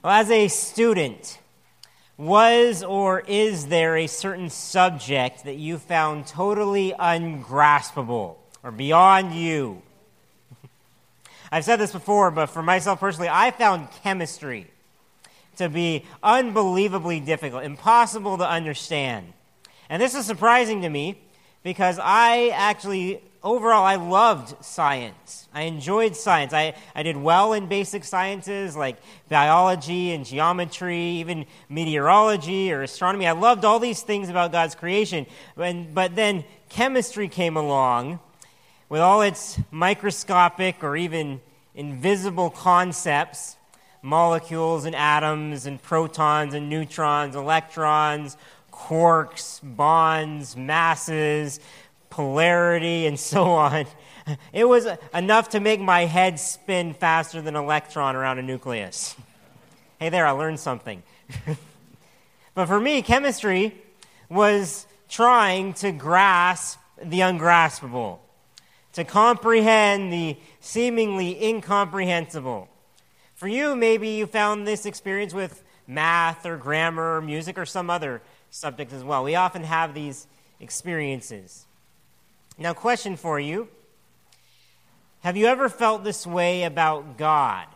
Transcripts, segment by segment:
Well, as a student, was or is there a certain subject that you found totally ungraspable or beyond you? I've said this before, but for myself personally, I found chemistry to be unbelievably difficult, impossible to understand. And this is surprising to me because I actually, overall, I loved science. I enjoyed science. I, I did well in basic sciences like biology and geometry, even meteorology or astronomy. I loved all these things about God's creation. But, but then chemistry came along with all its microscopic or even invisible concepts molecules and atoms and protons and neutrons, electrons, quarks, bonds, masses, polarity, and so on. It was enough to make my head spin faster than an electron around a nucleus. Hey, there, I learned something. but for me, chemistry was trying to grasp the ungraspable, to comprehend the seemingly incomprehensible. For you, maybe you found this experience with math or grammar or music or some other subject as well. We often have these experiences. Now, question for you Have you ever felt this way about God?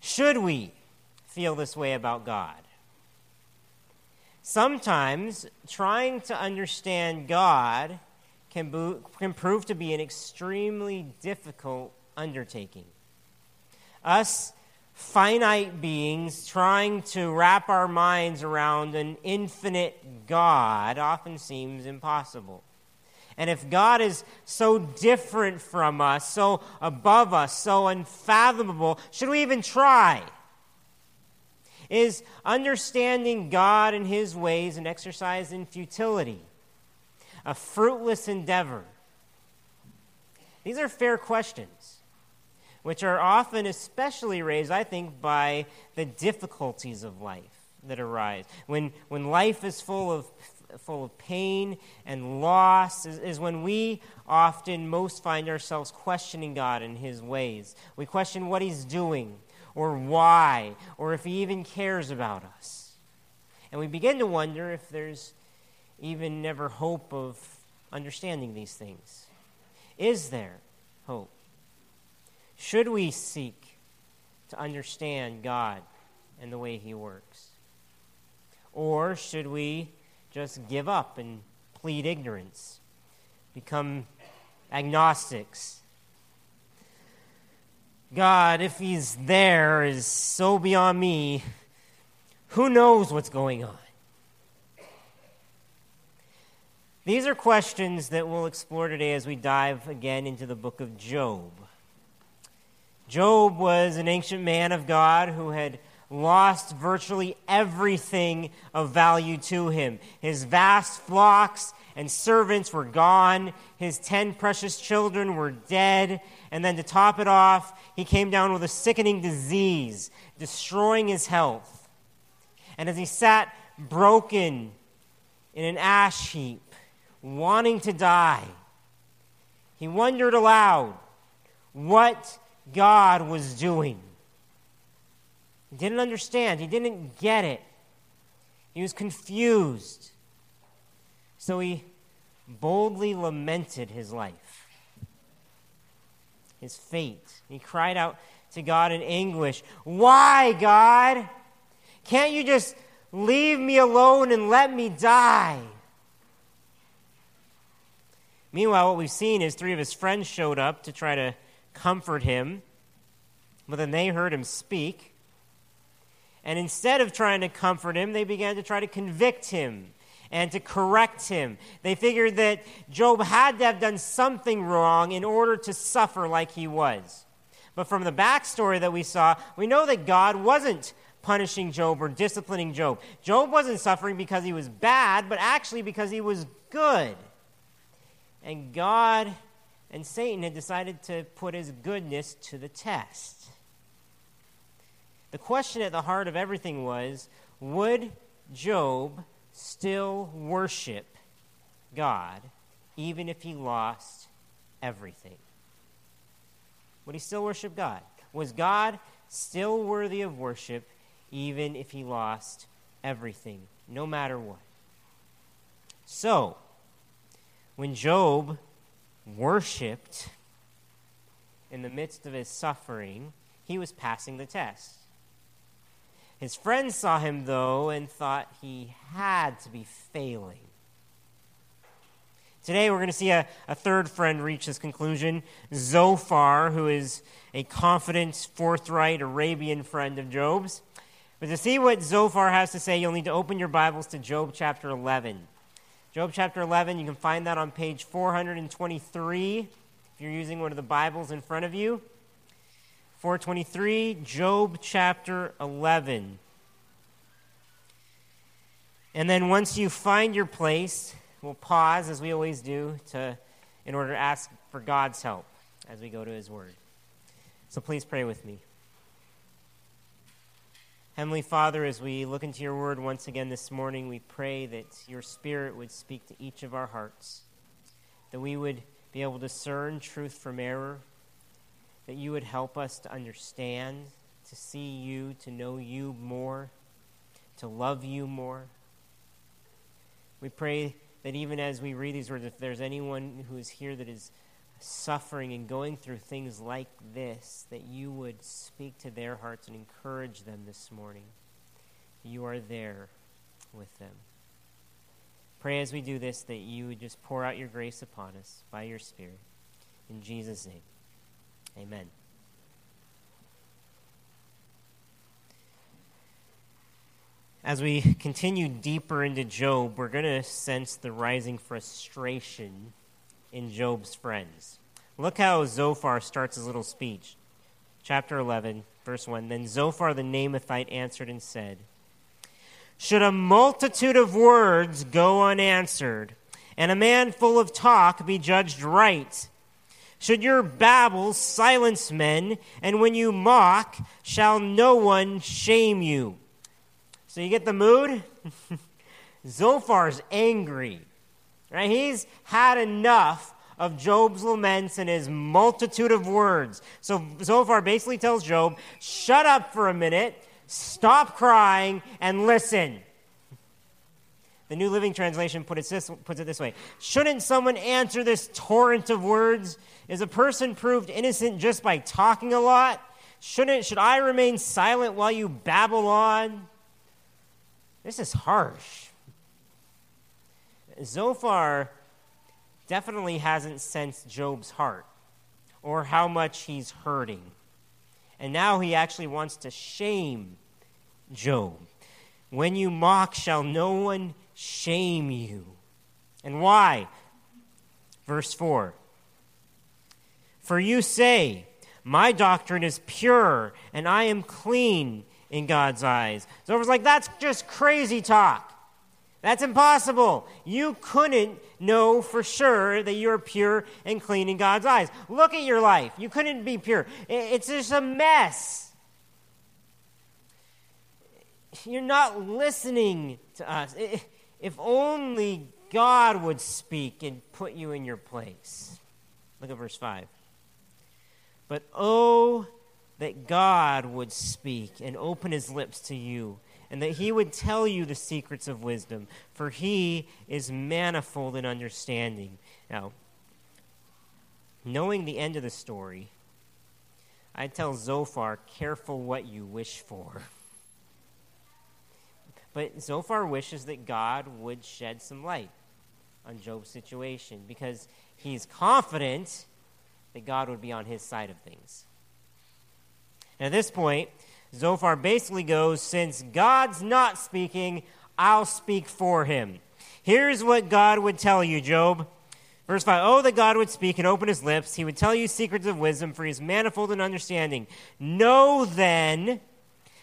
Should we feel this way about God? Sometimes trying to understand God can, bo- can prove to be an extremely difficult undertaking. Us finite beings trying to wrap our minds around an infinite God often seems impossible. And if God is so different from us, so above us, so unfathomable, should we even try? Is understanding God and His ways an exercise in futility, a fruitless endeavor? These are fair questions which are often especially raised, I think, by the difficulties of life that arise. When, when life is full of, full of pain and loss, is, is when we often most find ourselves questioning God and His ways. We question what He's doing, or why, or if He even cares about us. And we begin to wonder if there's even never hope of understanding these things. Is there hope? Should we seek to understand God and the way He works? Or should we just give up and plead ignorance, become agnostics? God, if He's there, is so beyond me. Who knows what's going on? These are questions that we'll explore today as we dive again into the book of Job. Job was an ancient man of God who had lost virtually everything of value to him. His vast flocks and servants were gone, his ten precious children were dead, and then to top it off, he came down with a sickening disease, destroying his health. And as he sat broken in an ash heap, wanting to die, he wondered aloud, What God was doing. He didn't understand, he didn't get it. He was confused. So he boldly lamented his life, his fate. He cried out to God in anguish Why, God? Can't you just leave me alone and let me die? Meanwhile, what we've seen is three of his friends showed up to try to comfort him. But then they heard him speak. And instead of trying to comfort him, they began to try to convict him and to correct him. They figured that Job had to have done something wrong in order to suffer like he was. But from the backstory that we saw, we know that God wasn't punishing Job or disciplining Job. Job wasn't suffering because he was bad, but actually because he was good. And God and Satan had decided to put his goodness to the test. The question at the heart of everything was would Job still worship God even if he lost everything? Would he still worship God? Was God still worthy of worship, even if he lost everything, no matter what. So, when Job worshiped in the midst of his suffering, he was passing the test. His friends saw him, though, and thought he had to be failing. Today, we're going to see a, a third friend reach this conclusion Zophar, who is a confident, forthright Arabian friend of Job's. But to see what Zophar has to say, you'll need to open your Bibles to Job chapter 11. Job chapter 11, you can find that on page 423 if you're using one of the Bibles in front of you. 423, Job chapter 11. And then once you find your place, we'll pause as we always do to in order to ask for God's help as we go to his word. So please pray with me. Heavenly Father, as we look into your word once again this morning, we pray that your Spirit would speak to each of our hearts, that we would be able to discern truth from error, that you would help us to understand, to see you, to know you more, to love you more. We pray that even as we read these words, if there's anyone who is here that is suffering and going through things like this, that you would speak to their hearts and encourage them this morning. You are there with them. Pray as we do this that you would just pour out your grace upon us by your Spirit. In Jesus' name, amen. As we continue deeper into Job, we're going to sense the rising frustration in Job's friends. Look how Zophar starts his little speech. Chapter 11, verse 1. Then Zophar the Naamathite answered and said, Should a multitude of words go unanswered, and a man full of talk be judged right? Should your babble silence men, and when you mock, shall no one shame you? So you get the mood? Zophar's angry. Right? He's had enough of Job's laments and his multitude of words. So Zophar basically tells Job, shut up for a minute, stop crying, and listen. The New Living Translation it, this, puts it this way Shouldn't someone answer this torrent of words? Is a person proved innocent just by talking a lot? Shouldn't, should I remain silent while you babble on? This is harsh. Zophar definitely hasn't sensed Job's heart or how much he's hurting. And now he actually wants to shame Job. When you mock, shall no one shame you. And why? Verse 4 For you say, My doctrine is pure, and I am clean in God's eyes. Zophar's like, That's just crazy talk. That's impossible. You couldn't know for sure that you're pure and clean in God's eyes. Look at your life. You couldn't be pure. It's just a mess. You're not listening to us. If only God would speak and put you in your place. Look at verse 5. But oh, that God would speak and open his lips to you and that he would tell you the secrets of wisdom, for he is manifold in understanding. Now, knowing the end of the story, I tell Zophar, careful what you wish for. But Zophar wishes that God would shed some light on Job's situation because he's confident that God would be on his side of things. And at this point, Zophar basically goes, Since God's not speaking, I'll speak for him. Here's what God would tell you, Job. Verse 5 Oh, that God would speak and open his lips. He would tell you secrets of wisdom, for he is manifold in understanding. Know then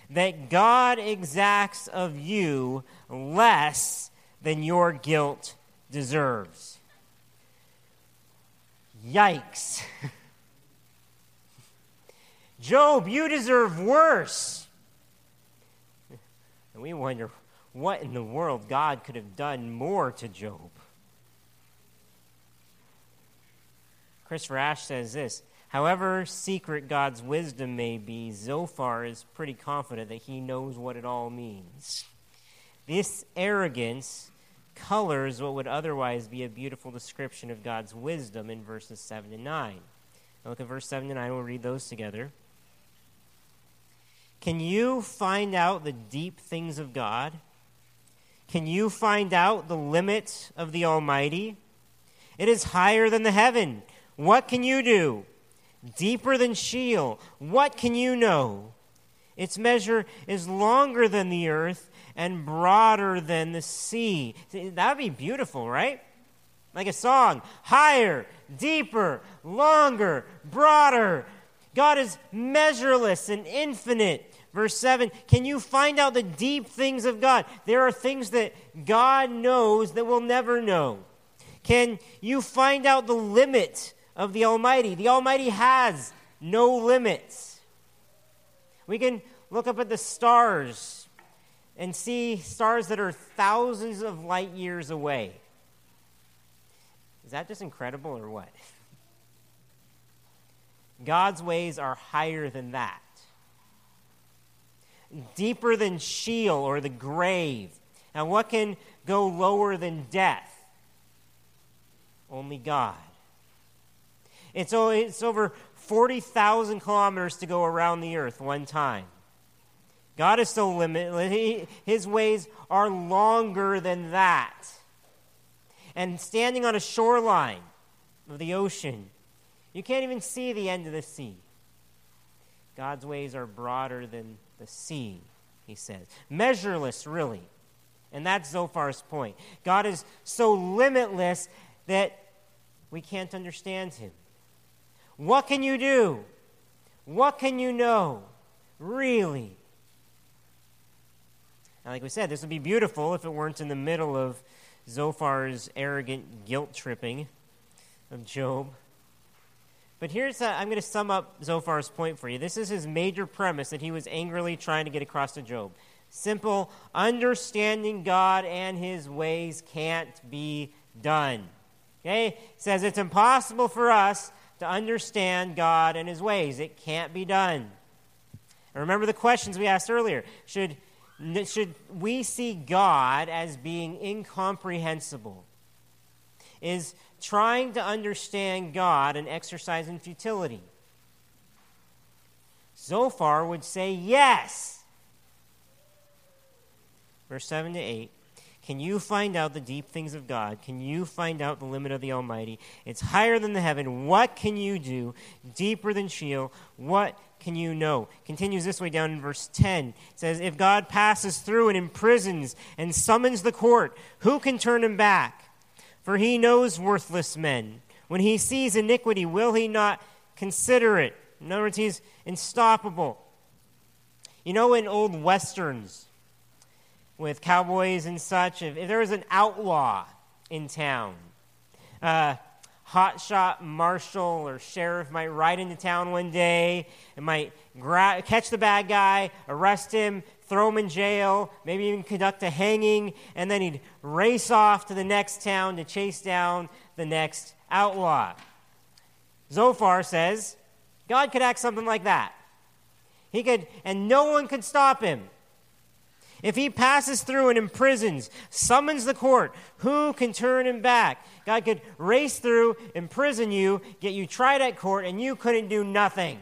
that God exacts of you less than your guilt deserves. Yikes. Job, you deserve worse. And we wonder what in the world God could have done more to Job. Chris Rash says this However secret God's wisdom may be, Zophar is pretty confident that he knows what it all means. This arrogance colors what would otherwise be a beautiful description of God's wisdom in verses 7 and 9. Now look at verse 7 and 9. We'll read those together. Can you find out the deep things of God? Can you find out the limits of the Almighty? It is higher than the heaven. What can you do? Deeper than Sheol. What can you know? Its measure is longer than the earth and broader than the sea. That would be beautiful, right? Like a song. Higher, deeper, longer, broader. God is measureless and infinite. Verse 7 Can you find out the deep things of God? There are things that God knows that we'll never know. Can you find out the limit of the Almighty? The Almighty has no limits. We can look up at the stars and see stars that are thousands of light years away. Is that just incredible or what? God's ways are higher than that deeper than Sheol or the grave. And what can go lower than death? Only God. It's, it's over 40,000 kilometers to go around the earth one time. God is so limitless. His ways are longer than that. And standing on a shoreline of the ocean, you can't even see the end of the sea. God's ways are broader than the sea, he says. Measureless, really. And that's Zophar's point. God is so limitless that we can't understand him. What can you do? What can you know? Really? Now, like we said, this would be beautiful if it weren't in the middle of Zophar's arrogant guilt tripping of Job. But here's, uh, i am going to sum up Zophar's point for you. This is his major premise that he was angrily trying to get across to Job. Simple, understanding God and his ways can't be done. Okay? He says it's impossible for us to understand God and his ways. It can't be done. And remember the questions we asked earlier. Should, should we see God as being incomprehensible? Is trying to understand God and exercise in futility? Zophar would say yes. Verse 7 to 8. Can you find out the deep things of God? Can you find out the limit of the Almighty? It's higher than the heaven. What can you do? Deeper than Sheol. What can you know? Continues this way down in verse 10. It says, If God passes through and imprisons and summons the court, who can turn him back? For he knows worthless men. When he sees iniquity, will he not consider it? In other words, he's unstoppable. You know, in old westerns with cowboys and such, if, if there was an outlaw in town, uh, hotshot marshal or sheriff might ride into town one day and might catch the bad guy, arrest him, throw him in jail, maybe even conduct a hanging, and then he'd race off to the next town to chase down the next outlaw. Zophar says God could act something like that. He could, and no one could stop him. If he passes through and imprisons, summons the court, who can turn him back? God could race through, imprison you, get you tried at court, and you couldn't do nothing.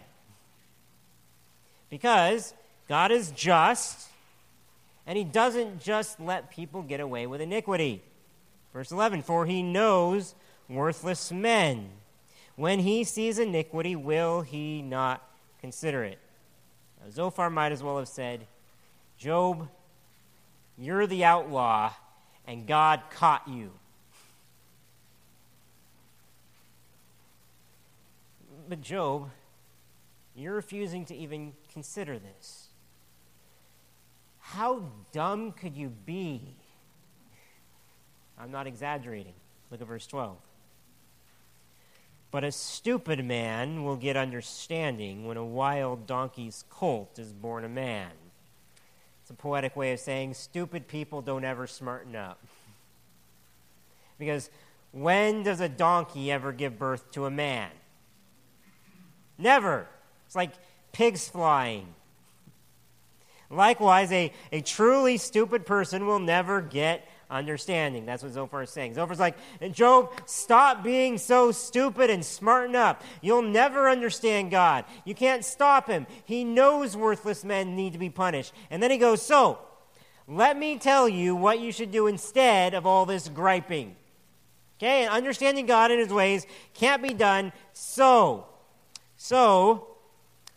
Because God is just, and He doesn't just let people get away with iniquity. Verse 11 For He knows worthless men. When He sees iniquity, will He not consider it? Now, Zophar might as well have said, Job, you're the outlaw, and God caught you. But, Job, you're refusing to even consider this. How dumb could you be? I'm not exaggerating. Look at verse 12. But a stupid man will get understanding when a wild donkey's colt is born a man. It's a poetic way of saying stupid people don't ever smarten up. because when does a donkey ever give birth to a man? Never. It's like pigs flying. Likewise, a, a truly stupid person will never get understanding. That's what Zophar is saying. Zophar's like, Job, stop being so stupid and smarten up. You'll never understand God. You can't stop him. He knows worthless men need to be punished. And then he goes, So, let me tell you what you should do instead of all this griping. Okay, and understanding God and his ways can't be done so. So,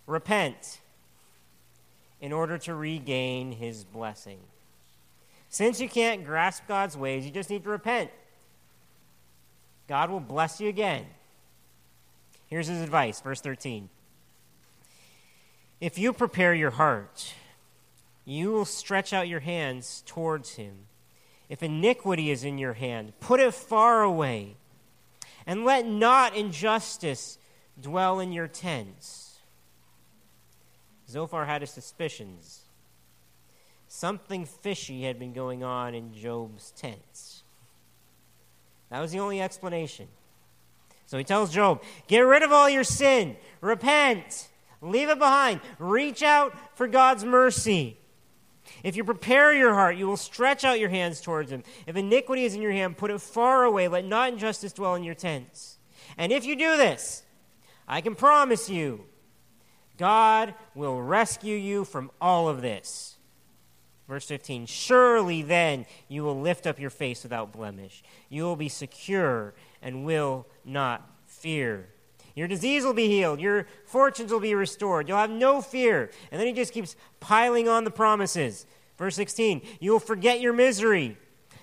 repent in order to regain his blessing. Since you can't grasp God's ways, you just need to repent. God will bless you again. Here's his advice, verse 13. If you prepare your heart, you will stretch out your hands towards him. If iniquity is in your hand, put it far away. And let not injustice dwell in your tents. Zophar had his suspicions something fishy had been going on in Job's tents. That was the only explanation. So he tells Job, Get rid of all your sin, repent, leave it behind, reach out for God's mercy. If you prepare your heart, you will stretch out your hands towards him. If iniquity is in your hand, put it far away. Let not injustice dwell in your tents. And if you do this, I can promise you, God will rescue you from all of this. Verse 15 Surely then you will lift up your face without blemish. You will be secure and will not fear. Your disease will be healed. Your fortunes will be restored. You'll have no fear. And then he just keeps piling on the promises. Verse 16 You will forget your misery.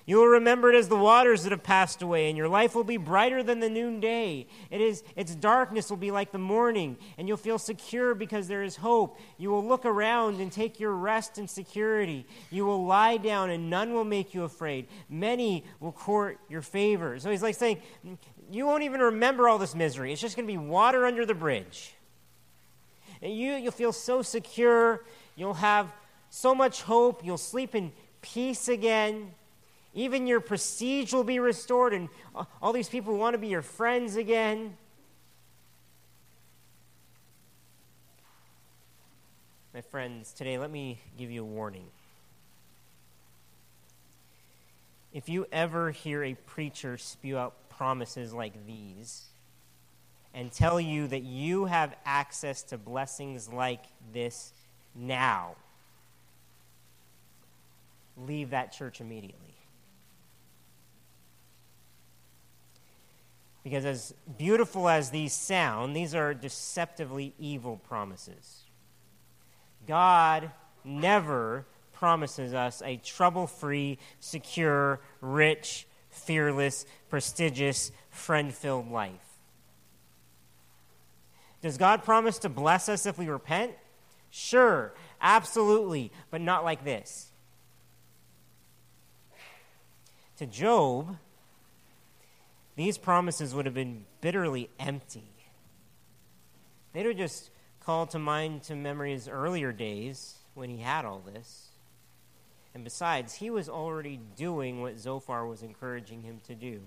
You will remember it as the waters that have passed away, and your life will be brighter than the noonday. It is, its darkness will be like the morning, and you'll feel secure because there is hope. You will look around and take your rest in security. You will lie down, and none will make you afraid. Many will court your favor. So he's like saying, You won't even remember all this misery. It's just going to be water under the bridge. And you, you'll feel so secure. You'll have so much hope. You'll sleep in peace again. Even your prestige will be restored, and all these people want to be your friends again. My friends, today let me give you a warning. If you ever hear a preacher spew out promises like these and tell you that you have access to blessings like this now, leave that church immediately. Because, as beautiful as these sound, these are deceptively evil promises. God never promises us a trouble free, secure, rich, fearless, prestigious, friend filled life. Does God promise to bless us if we repent? Sure, absolutely, but not like this. To Job, these promises would have been bitterly empty. They'd have just called to mind to memory his earlier days when he had all this. And besides, he was already doing what Zophar was encouraging him to do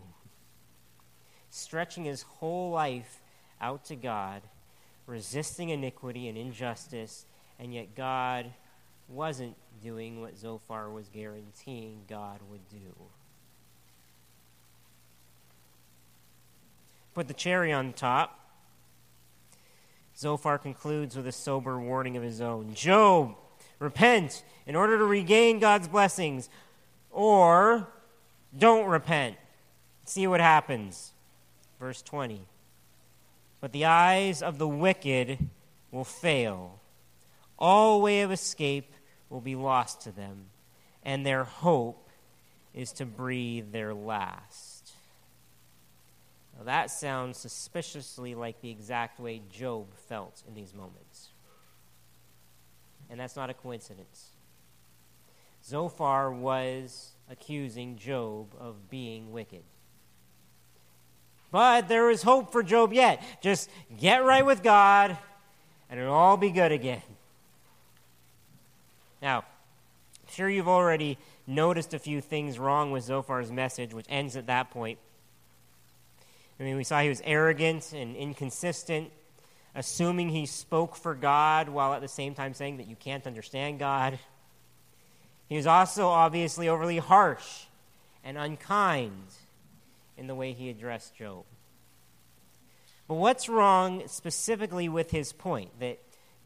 stretching his whole life out to God, resisting iniquity and injustice, and yet God wasn't doing what Zophar was guaranteeing God would do. Put the cherry on top. Zophar concludes with a sober warning of his own Job, repent in order to regain God's blessings, or don't repent. See what happens. Verse 20. But the eyes of the wicked will fail, all way of escape will be lost to them, and their hope is to breathe their last. Now, that sounds suspiciously like the exact way Job felt in these moments. And that's not a coincidence. Zophar was accusing Job of being wicked. But there is hope for Job yet. Just get right with God, and it'll all be good again. Now, I'm sure you've already noticed a few things wrong with Zophar's message, which ends at that point. I mean, we saw he was arrogant and inconsistent. assuming he spoke for God while at the same time saying that you can't understand God. He was also obviously overly harsh and unkind in the way he addressed Job. But what's wrong specifically with his point that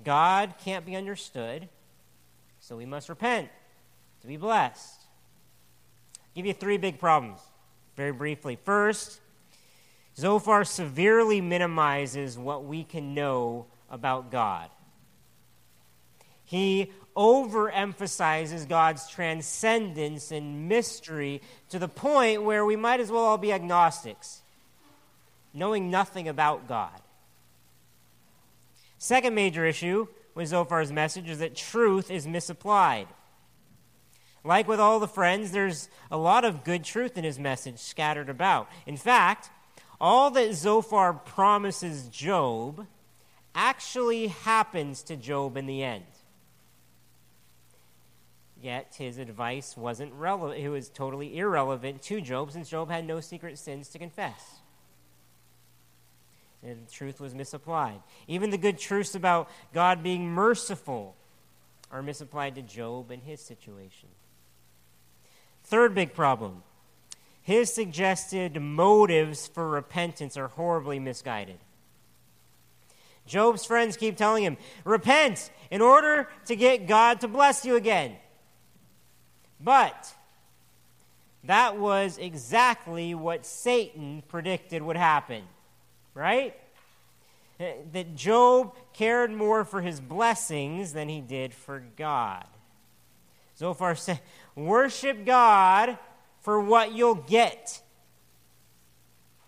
God can't be understood, so we must repent to be blessed? I'll give you three big problems very briefly. First, Zophar severely minimizes what we can know about God. He overemphasizes God's transcendence and mystery to the point where we might as well all be agnostics, knowing nothing about God. Second major issue with Zophar's message is that truth is misapplied. Like with all the friends, there's a lot of good truth in his message scattered about. In fact, all that Zophar promises Job actually happens to Job in the end. Yet his advice wasn't relevant, it was totally irrelevant to Job since Job had no secret sins to confess. And the truth was misapplied. Even the good truths about God being merciful are misapplied to Job and his situation. Third big problem his suggested motives for repentance are horribly misguided. Job's friends keep telling him, Repent in order to get God to bless you again. But that was exactly what Satan predicted would happen, right? That Job cared more for his blessings than he did for God. Zophar said, Worship God for what you'll get,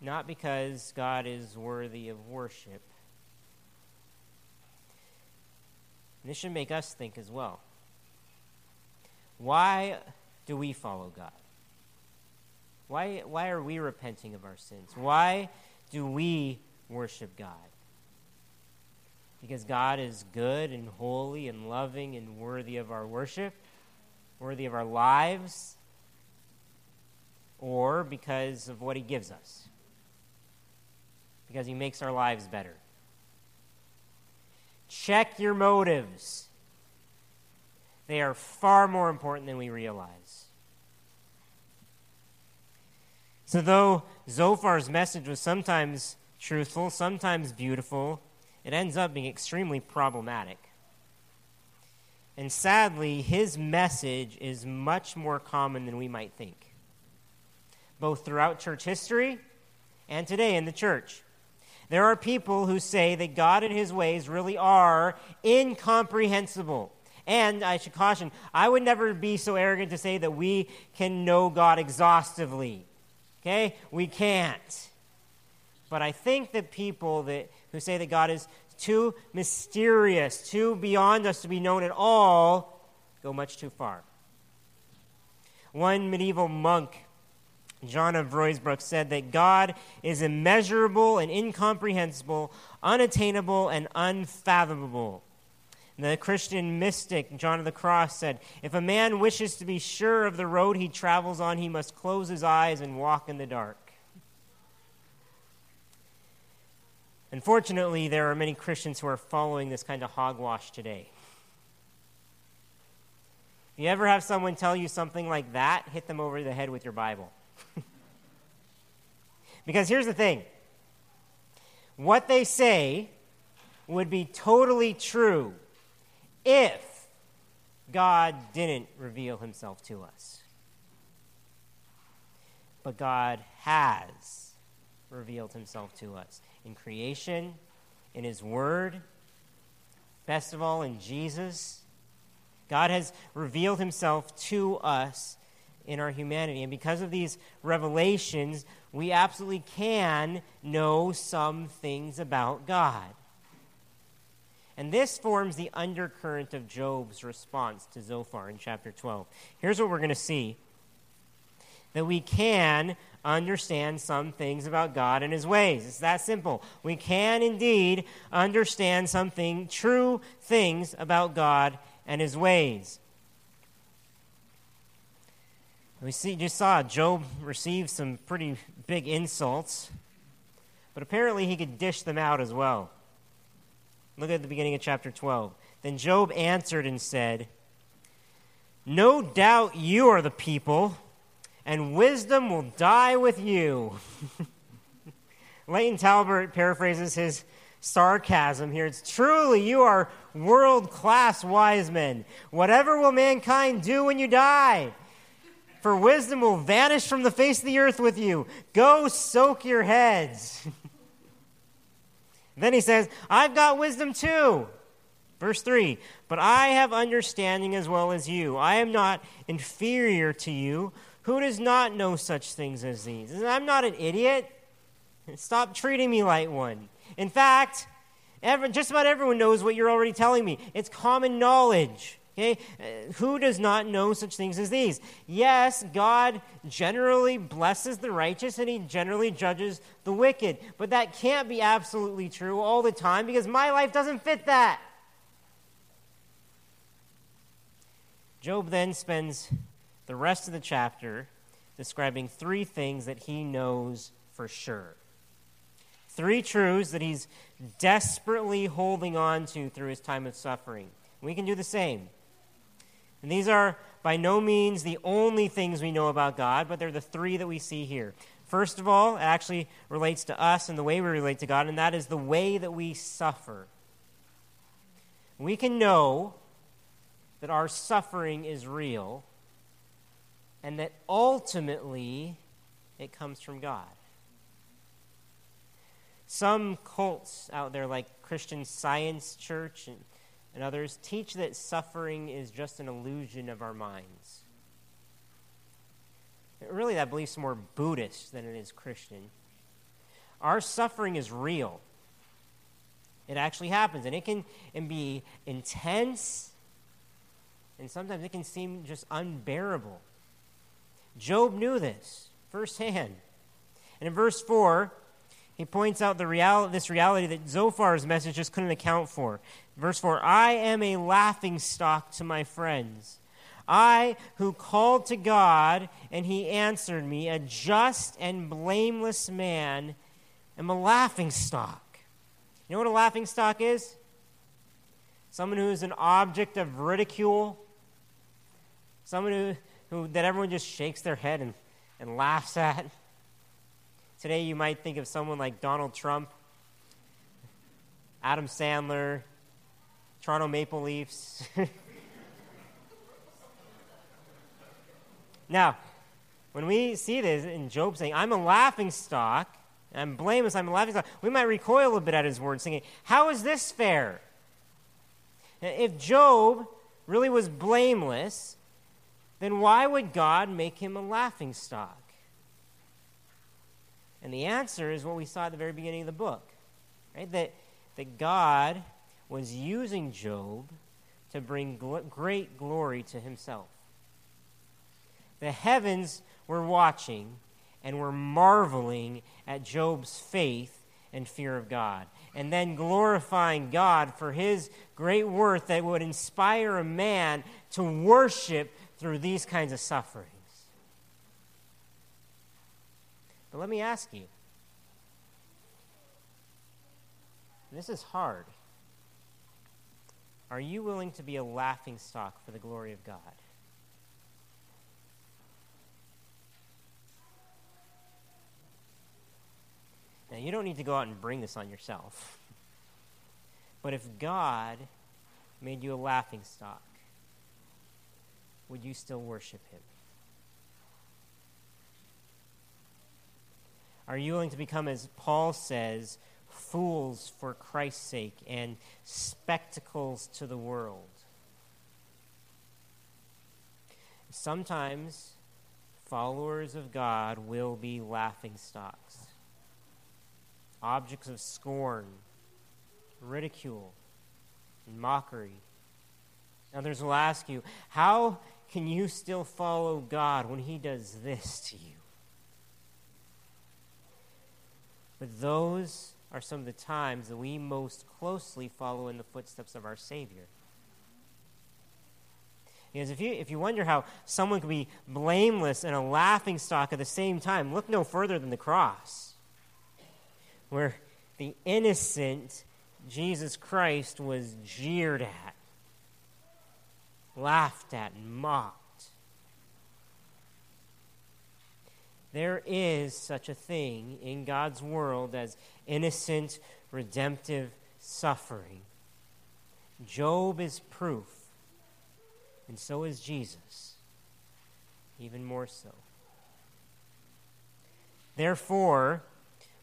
not because God is worthy of worship. And this should make us think as well. Why do we follow God? Why, why are we repenting of our sins? Why do we worship God? Because God is good and holy and loving and worthy of our worship, worthy of our lives, or because of what He gives us? Because He makes our lives better. Check your motives. They are far more important than we realize. So, though Zophar's message was sometimes truthful, sometimes beautiful, it ends up being extremely problematic. And sadly, his message is much more common than we might think, both throughout church history and today in the church. There are people who say that God and his ways really are incomprehensible. And I should caution, I would never be so arrogant to say that we can know God exhaustively. Okay? We can't. But I think that people that, who say that God is too mysterious, too beyond us to be known at all, go much too far. One medieval monk, John of Ruysbroek, said that God is immeasurable and incomprehensible, unattainable and unfathomable. The Christian mystic, John of the Cross, said, If a man wishes to be sure of the road he travels on, he must close his eyes and walk in the dark. Unfortunately, there are many Christians who are following this kind of hogwash today. If you ever have someone tell you something like that, hit them over the head with your Bible. because here's the thing what they say would be totally true if God didn't reveal himself to us. But God has revealed himself to us in creation, in his word, best of all, in Jesus. God has revealed himself to us in our humanity. And because of these revelations, we absolutely can know some things about God. And this forms the undercurrent of Job's response to Zophar in chapter 12. Here's what we're going to see that we can understand some things about God and his ways. It's that simple. We can indeed understand something, true things about God and his ways. We see, just saw Job receive some pretty big insults, but apparently he could dish them out as well. Look at the beginning of chapter 12. Then Job answered and said, No doubt you are the people, and wisdom will die with you. Layton Talbert paraphrases his sarcasm here. It's truly, you are world class wise men. Whatever will mankind do when you die? For wisdom will vanish from the face of the earth with you. Go soak your heads. then he says, I've got wisdom too. Verse 3 But I have understanding as well as you. I am not inferior to you. Who does not know such things as these? I'm not an idiot. Stop treating me like one. In fact, every, just about everyone knows what you're already telling me. It's common knowledge. Okay? Uh, who does not know such things as these? Yes, God generally blesses the righteous and he generally judges the wicked. But that can't be absolutely true all the time because my life doesn't fit that. Job then spends the rest of the chapter describing three things that he knows for sure. Three truths that he's desperately holding on to through his time of suffering. We can do the same. And these are by no means the only things we know about God, but they're the three that we see here. First of all, it actually relates to us and the way we relate to God, and that is the way that we suffer. We can know that our suffering is real and that ultimately it comes from God. Some cults out there, like Christian Science Church and, and others, teach that suffering is just an illusion of our minds. Really, that belief's more Buddhist than it is Christian. Our suffering is real. It actually happens, and it can and be intense, and sometimes it can seem just unbearable. Job knew this firsthand. And in verse 4, he points out the real, this reality that Zophar's message just couldn't account for. Verse 4 I am a laughing stock to my friends. I, who called to God, and he answered me, a just and blameless man, am a laughing stock. You know what a laughing stock is? Someone who is an object of ridicule, someone who, who that everyone just shakes their head and, and laughs at. Today, you might think of someone like Donald Trump, Adam Sandler, Toronto Maple Leafs. now, when we see this in Job saying, I'm a laughing stock, I'm blameless, I'm a laughing stock, we might recoil a bit at his words, thinking, How is this fair? If Job really was blameless, then why would God make him a laughing stock? And the answer is what we saw at the very beginning of the book, right? That, that God was using Job to bring gl- great glory to himself. The heavens were watching and were marveling at Job's faith and fear of God, and then glorifying God for his great worth that would inspire a man to worship through these kinds of sufferings. But let me ask you this is hard. Are you willing to be a laughing stock for the glory of God? Now, you don't need to go out and bring this on yourself. But if God made you a laughing stock, would you still worship Him? Are you willing to become, as Paul says, fools for Christ's sake and spectacles to the world? Sometimes followers of God will be laughing stocks, objects of scorn, ridicule, and mockery. Others will ask you, How can you still follow God when He does this to you? But those are some of the times that we most closely follow in the footsteps of our Savior. Because if you, if you wonder how someone could be blameless and a laughing stock at the same time, look no further than the cross, where the innocent Jesus Christ was jeered at, laughed at, and mocked. There is such a thing in God's world as innocent, redemptive suffering. Job is proof, and so is Jesus, even more so. Therefore,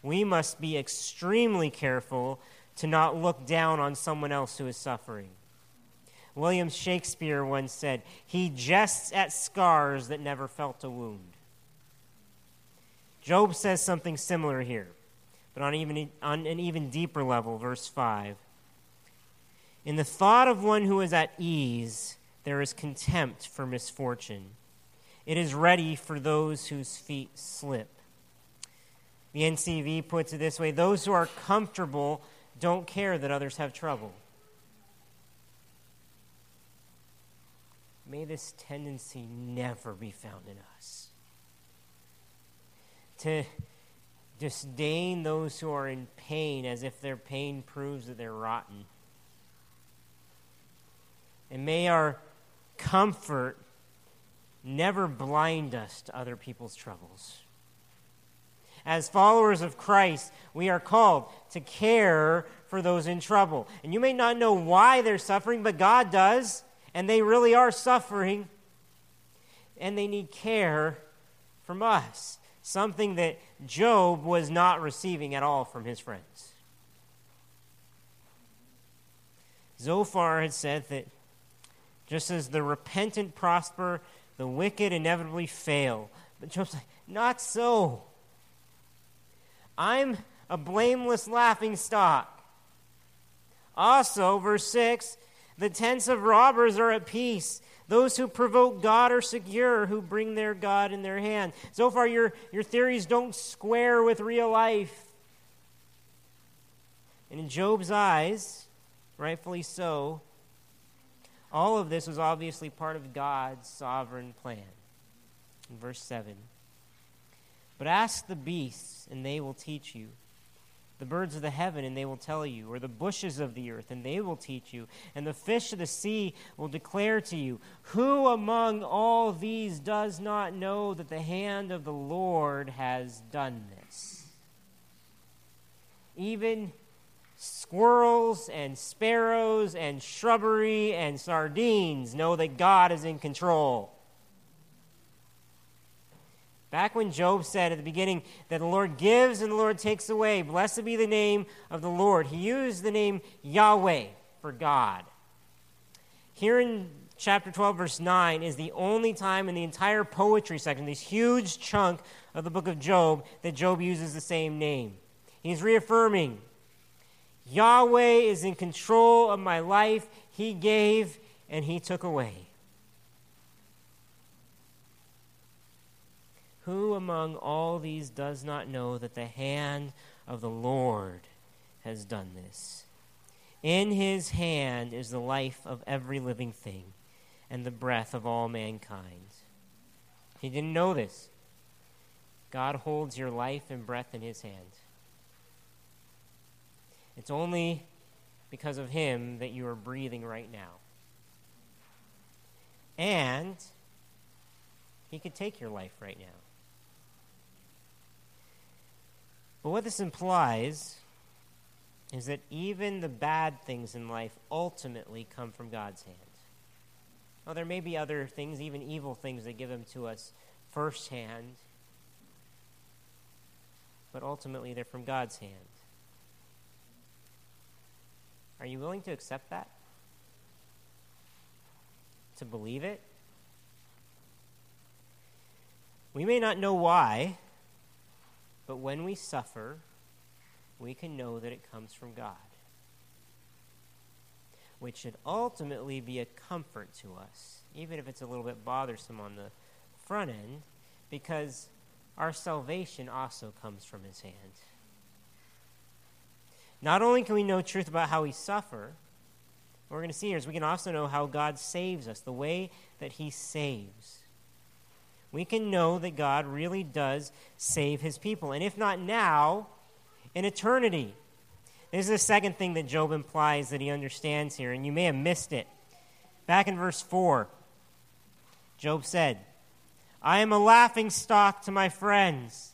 we must be extremely careful to not look down on someone else who is suffering. William Shakespeare once said, He jests at scars that never felt a wound. Job says something similar here, but on, even, on an even deeper level, verse 5. In the thought of one who is at ease, there is contempt for misfortune. It is ready for those whose feet slip. The NCV puts it this way those who are comfortable don't care that others have trouble. May this tendency never be found in us. To disdain those who are in pain as if their pain proves that they're rotten. And may our comfort never blind us to other people's troubles. As followers of Christ, we are called to care for those in trouble. And you may not know why they're suffering, but God does, and they really are suffering, and they need care from us. Something that Job was not receiving at all from his friends. Zophar had said that just as the repentant prosper, the wicked inevitably fail. But Job's like, not so. I'm a blameless laughing stock. Also, verse 6 the tents of robbers are at peace. Those who provoke God are secure, who bring their God in their hand. So far, your, your theories don't square with real life. And in Job's eyes, rightfully so, all of this was obviously part of God's sovereign plan. In verse 7. But ask the beasts, and they will teach you. The birds of the heaven, and they will tell you. Or the bushes of the earth, and they will teach you. And the fish of the sea will declare to you. Who among all these does not know that the hand of the Lord has done this? Even squirrels and sparrows and shrubbery and sardines know that God is in control. Back when Job said at the beginning that the Lord gives and the Lord takes away, blessed be the name of the Lord, he used the name Yahweh for God. Here in chapter 12, verse 9, is the only time in the entire poetry section, this huge chunk of the book of Job, that Job uses the same name. He's reaffirming Yahweh is in control of my life. He gave and he took away. Who among all these does not know that the hand of the Lord has done this? In his hand is the life of every living thing and the breath of all mankind. He didn't know this. God holds your life and breath in his hand. It's only because of him that you are breathing right now. And he could take your life right now. But what this implies is that even the bad things in life ultimately come from God's hand. Well, there may be other things, even evil things, that give them to us firsthand, but ultimately they're from God's hand. Are you willing to accept that? To believe it? We may not know why, but when we suffer, we can know that it comes from God, which should ultimately be a comfort to us, even if it's a little bit bothersome on the front end, because our salvation also comes from His hand. Not only can we know truth about how we suffer, what we're going to see here is we can also know how God saves us, the way that He saves we can know that God really does save his people. And if not now, in eternity. This is the second thing that Job implies that he understands here, and you may have missed it. Back in verse 4, Job said, I am a laughing stock to my friends.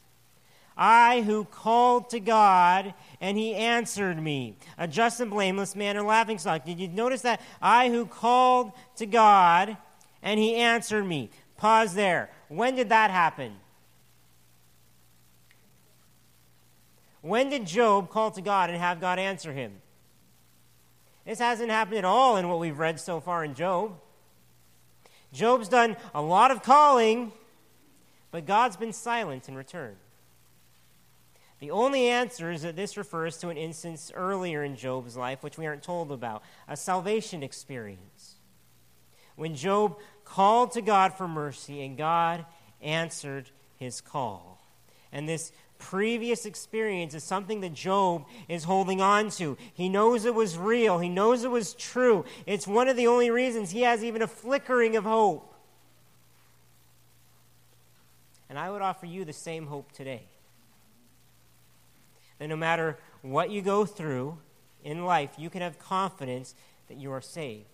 I who called to God, and he answered me. A just and blameless man, a laughing stock. Did you notice that? I who called to God, and he answered me. Pause there. When did that happen? When did Job call to God and have God answer him? This hasn't happened at all in what we've read so far in Job. Job's done a lot of calling, but God's been silent in return. The only answer is that this refers to an instance earlier in Job's life, which we aren't told about a salvation experience. When Job called to God for mercy, and God answered his call. And this previous experience is something that Job is holding on to. He knows it was real, he knows it was true. It's one of the only reasons he has even a flickering of hope. And I would offer you the same hope today. That no matter what you go through in life, you can have confidence that you are saved.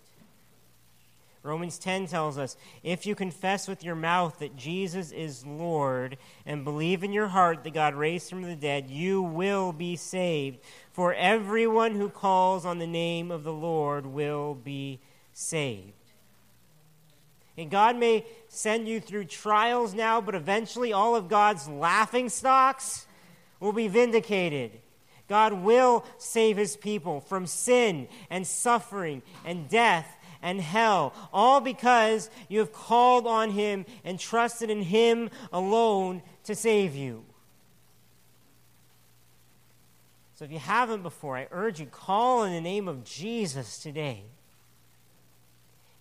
Romans 10 tells us if you confess with your mouth that Jesus is Lord and believe in your heart that God raised him from the dead, you will be saved. For everyone who calls on the name of the Lord will be saved. And God may send you through trials now, but eventually all of God's laughing stocks will be vindicated. God will save his people from sin and suffering and death and hell, all because you have called on Him and trusted in Him alone to save you. So if you haven't before, I urge you, call in the name of Jesus today.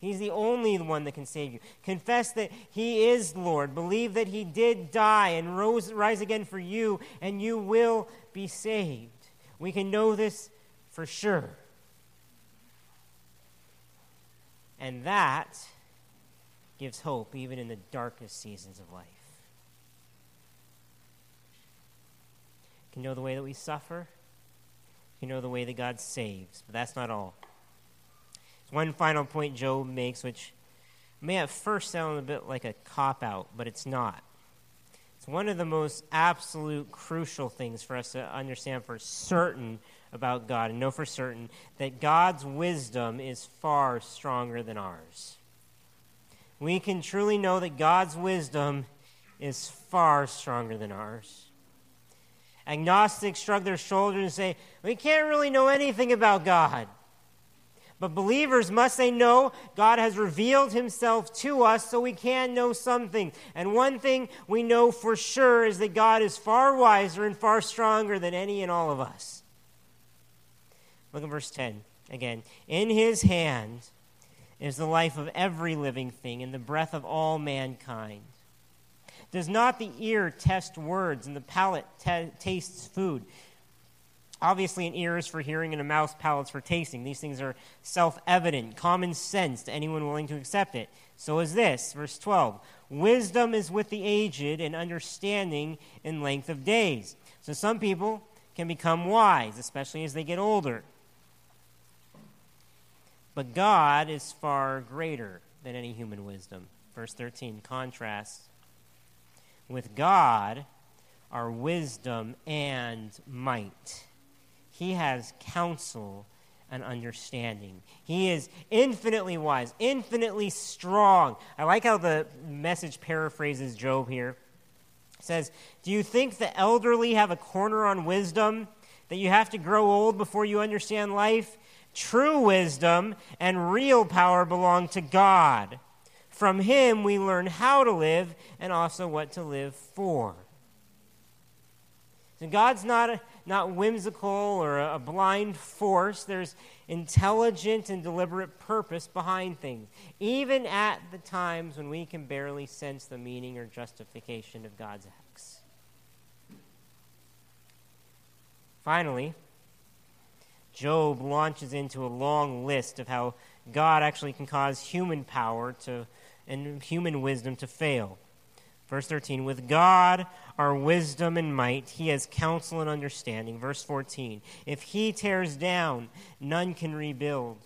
He's the only one that can save you. Confess that He is Lord. Believe that He did die and rose, rise again for you, and you will be saved. We can know this for sure. And that gives hope even in the darkest seasons of life. You can know the way that we suffer. You know the way that God saves. But that's not all. There's one final point Job makes, which may at first sound a bit like a cop out, but it's not. It's one of the most absolute crucial things for us to understand for certain about God and know for certain that God's wisdom is far stronger than ours. We can truly know that God's wisdom is far stronger than ours. Agnostics shrug their shoulders and say, We can't really know anything about God. But believers must say, No, God has revealed himself to us so we can know something. And one thing we know for sure is that God is far wiser and far stronger than any and all of us. Look at verse 10 again. In his hand is the life of every living thing and the breath of all mankind. Does not the ear test words and the palate tastes food? Obviously, an ear is for hearing and a mouth's palate's for tasting. These things are self evident, common sense to anyone willing to accept it. So is this, verse 12. Wisdom is with the aged and understanding in length of days. So some people can become wise, especially as they get older. But God is far greater than any human wisdom. Verse 13 contrasts. With God are wisdom and might. He has counsel and understanding. He is infinitely wise, infinitely strong. I like how the message paraphrases Job here. It says, Do you think the elderly have a corner on wisdom? That you have to grow old before you understand life? True wisdom and real power belong to God. From Him we learn how to live and also what to live for. So God's not, not whimsical or a blind force. There's intelligent and deliberate purpose behind things, even at the times when we can barely sense the meaning or justification of God's acts. Finally, Job launches into a long list of how God actually can cause human power to and human wisdom to fail. Verse 13, with God are wisdom and might. He has counsel and understanding. Verse 14, if he tears down, none can rebuild.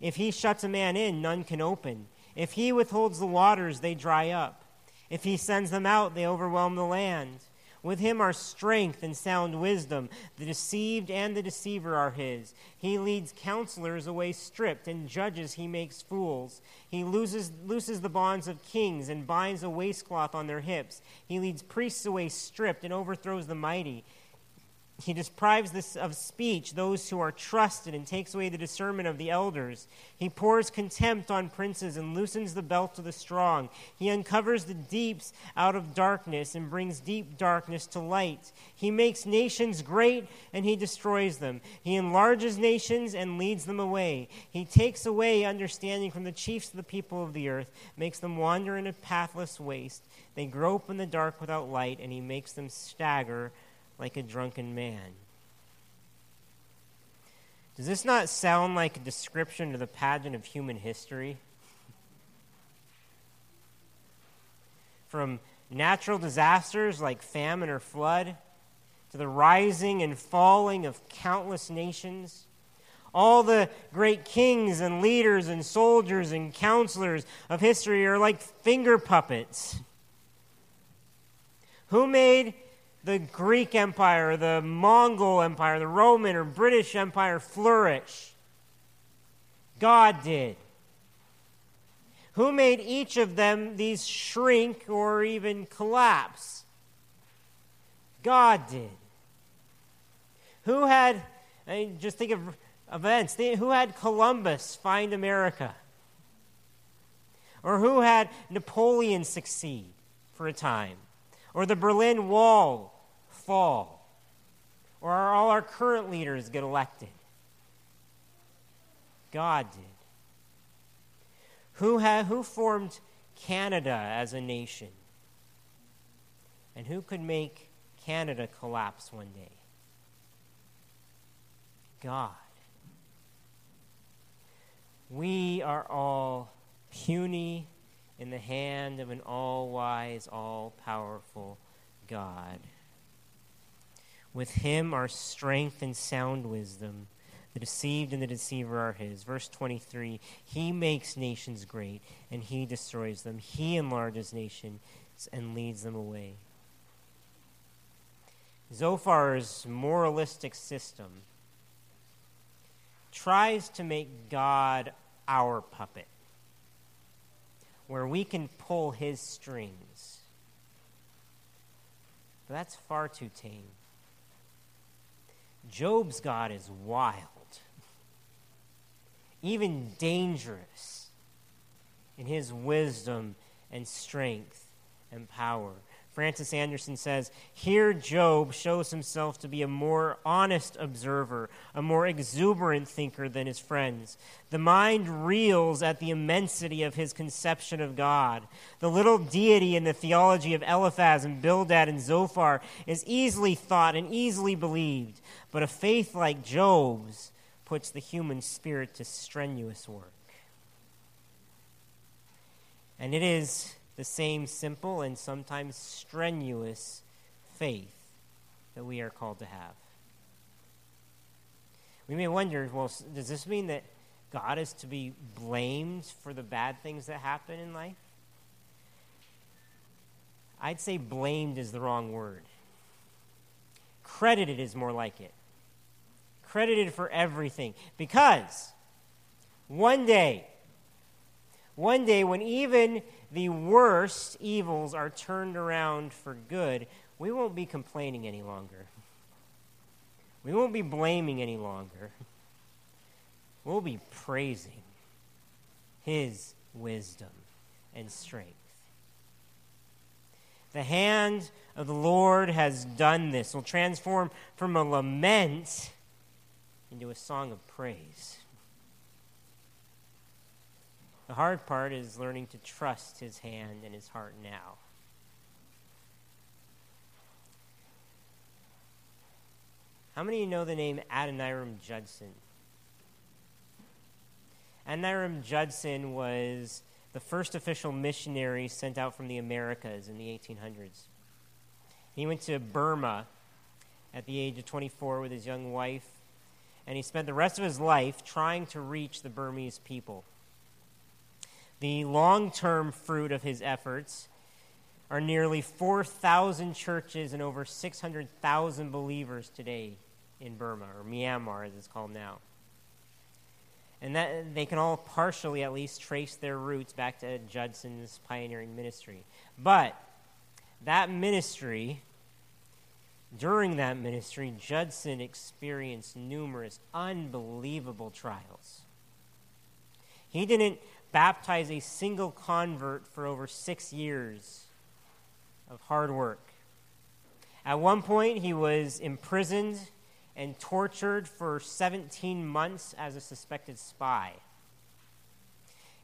If he shuts a man in, none can open. If he withholds the waters, they dry up. If he sends them out, they overwhelm the land. With him are strength and sound wisdom. The deceived and the deceiver are his. He leads counselors away stripped, and judges he makes fools. He loses, looses the bonds of kings and binds a waistcloth on their hips. He leads priests away stripped and overthrows the mighty. He deprives this of speech those who are trusted and takes away the discernment of the elders. He pours contempt on princes and loosens the belt of the strong. He uncovers the deeps out of darkness and brings deep darkness to light. He makes nations great and he destroys them. He enlarges nations and leads them away. He takes away understanding from the chiefs of the people of the earth, makes them wander in a pathless waste. They grope in the dark without light, and he makes them stagger like a drunken man. Does this not sound like a description of the pageant of human history? From natural disasters like famine or flood, to the rising and falling of countless nations, all the great kings and leaders and soldiers and counselors of history are like finger puppets. Who made the Greek Empire, the Mongol Empire, the Roman or British Empire flourish? God did. Who made each of them these shrink or even collapse? God did. Who had, I mean, just think of events, who had Columbus find America? Or who had Napoleon succeed for a time? Or the Berlin Wall fall? Or are all our current leaders get elected? God did. Who, ha- who formed Canada as a nation? And who could make Canada collapse one day? God. We are all puny in the hand of an all wise, all powerful God. With him are strength and sound wisdom. The deceived and the deceiver are his. Verse 23 He makes nations great, and he destroys them. He enlarges nations and leads them away. Zophar's moralistic system tries to make God our puppet, where we can pull his strings. But that's far too tame. Job's God is wild, even dangerous in his wisdom and strength and power. Francis Andersen says, Here Job shows himself to be a more honest observer, a more exuberant thinker than his friends. The mind reels at the immensity of his conception of God. The little deity in the theology of Eliphaz and Bildad and Zophar is easily thought and easily believed, but a faith like Job's puts the human spirit to strenuous work. And it is the same simple and sometimes strenuous faith that we are called to have. We may wonder well, does this mean that God is to be blamed for the bad things that happen in life? I'd say blamed is the wrong word. Credited is more like it. Credited for everything. Because one day, one day when even the worst evils are turned around for good, we won't be complaining any longer. We won't be blaming any longer. We'll be praising His wisdom and strength. The hand of the Lord has done this. Will transform from a lament into a song of praise. The hard part is learning to trust his hand and his heart now. How many of you know the name Adoniram Judson? Adoniram Judson was the first official missionary sent out from the Americas in the 1800s. He went to Burma at the age of 24 with his young wife, and he spent the rest of his life trying to reach the Burmese people. The long term fruit of his efforts are nearly 4,000 churches and over 600,000 believers today in Burma, or Myanmar as it's called now. And that they can all partially at least trace their roots back to Judson's pioneering ministry. But that ministry, during that ministry, Judson experienced numerous unbelievable trials. He didn't baptize a single convert for over six years of hard work. At one point, he was imprisoned and tortured for 17 months as a suspected spy.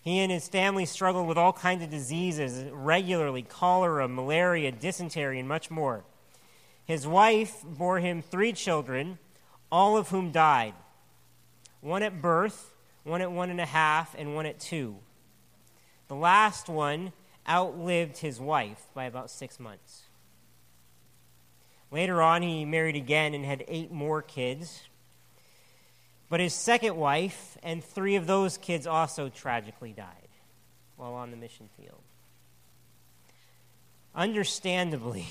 He and his family struggled with all kinds of diseases regularly cholera, malaria, dysentery, and much more. His wife bore him three children, all of whom died one at birth, one at one and a half, and one at two. The last one outlived his wife by about six months. Later on, he married again and had eight more kids. But his second wife and three of those kids also tragically died while on the mission field. Understandably,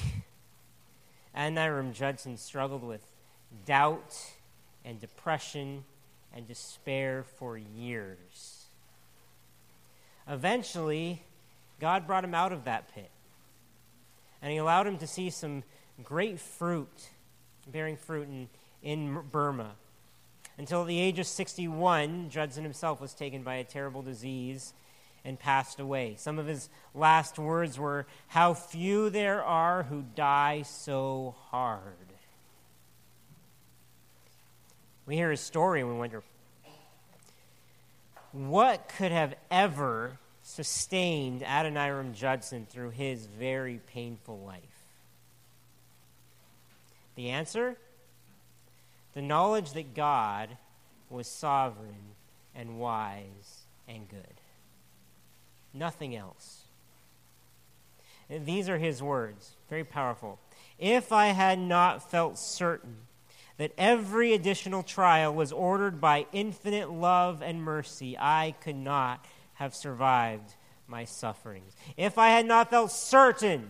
Adoniram Judson struggled with doubt and depression and despair for years. Eventually, God brought him out of that pit, and he allowed him to see some great fruit, bearing fruit in, in Burma. Until at the age of 61, Judson himself was taken by a terrible disease and passed away. Some of his last words were, How few there are who die so hard. We hear his story and we wonder, what could have ever sustained Adoniram Judson through his very painful life? The answer? The knowledge that God was sovereign and wise and good. Nothing else. And these are his words, very powerful. If I had not felt certain that every additional trial was ordered by infinite love and mercy, I could not have survived my sufferings. If I had not felt certain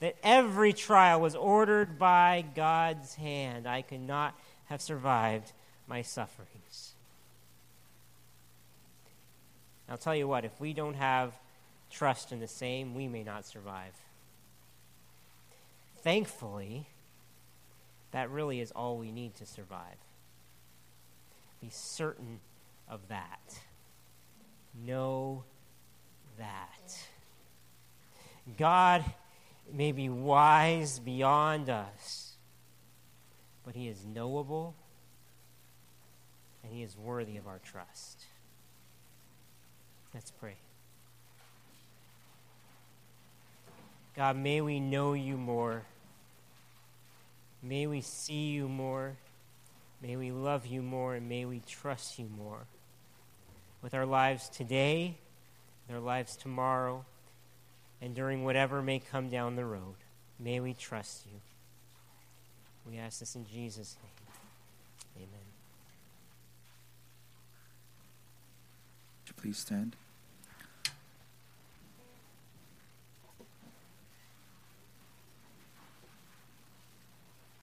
that every trial was ordered by God's hand, I could not have survived my sufferings. I'll tell you what, if we don't have trust in the same, we may not survive. Thankfully, that really is all we need to survive. Be certain of that. Know that. God may be wise beyond us, but he is knowable and he is worthy of our trust. Let's pray. God, may we know you more. May we see you more. May we love you more, and may we trust you more. With our lives today, with our lives tomorrow, and during whatever may come down the road. May we trust you. We ask this in Jesus' name. Amen. Would you Please stand.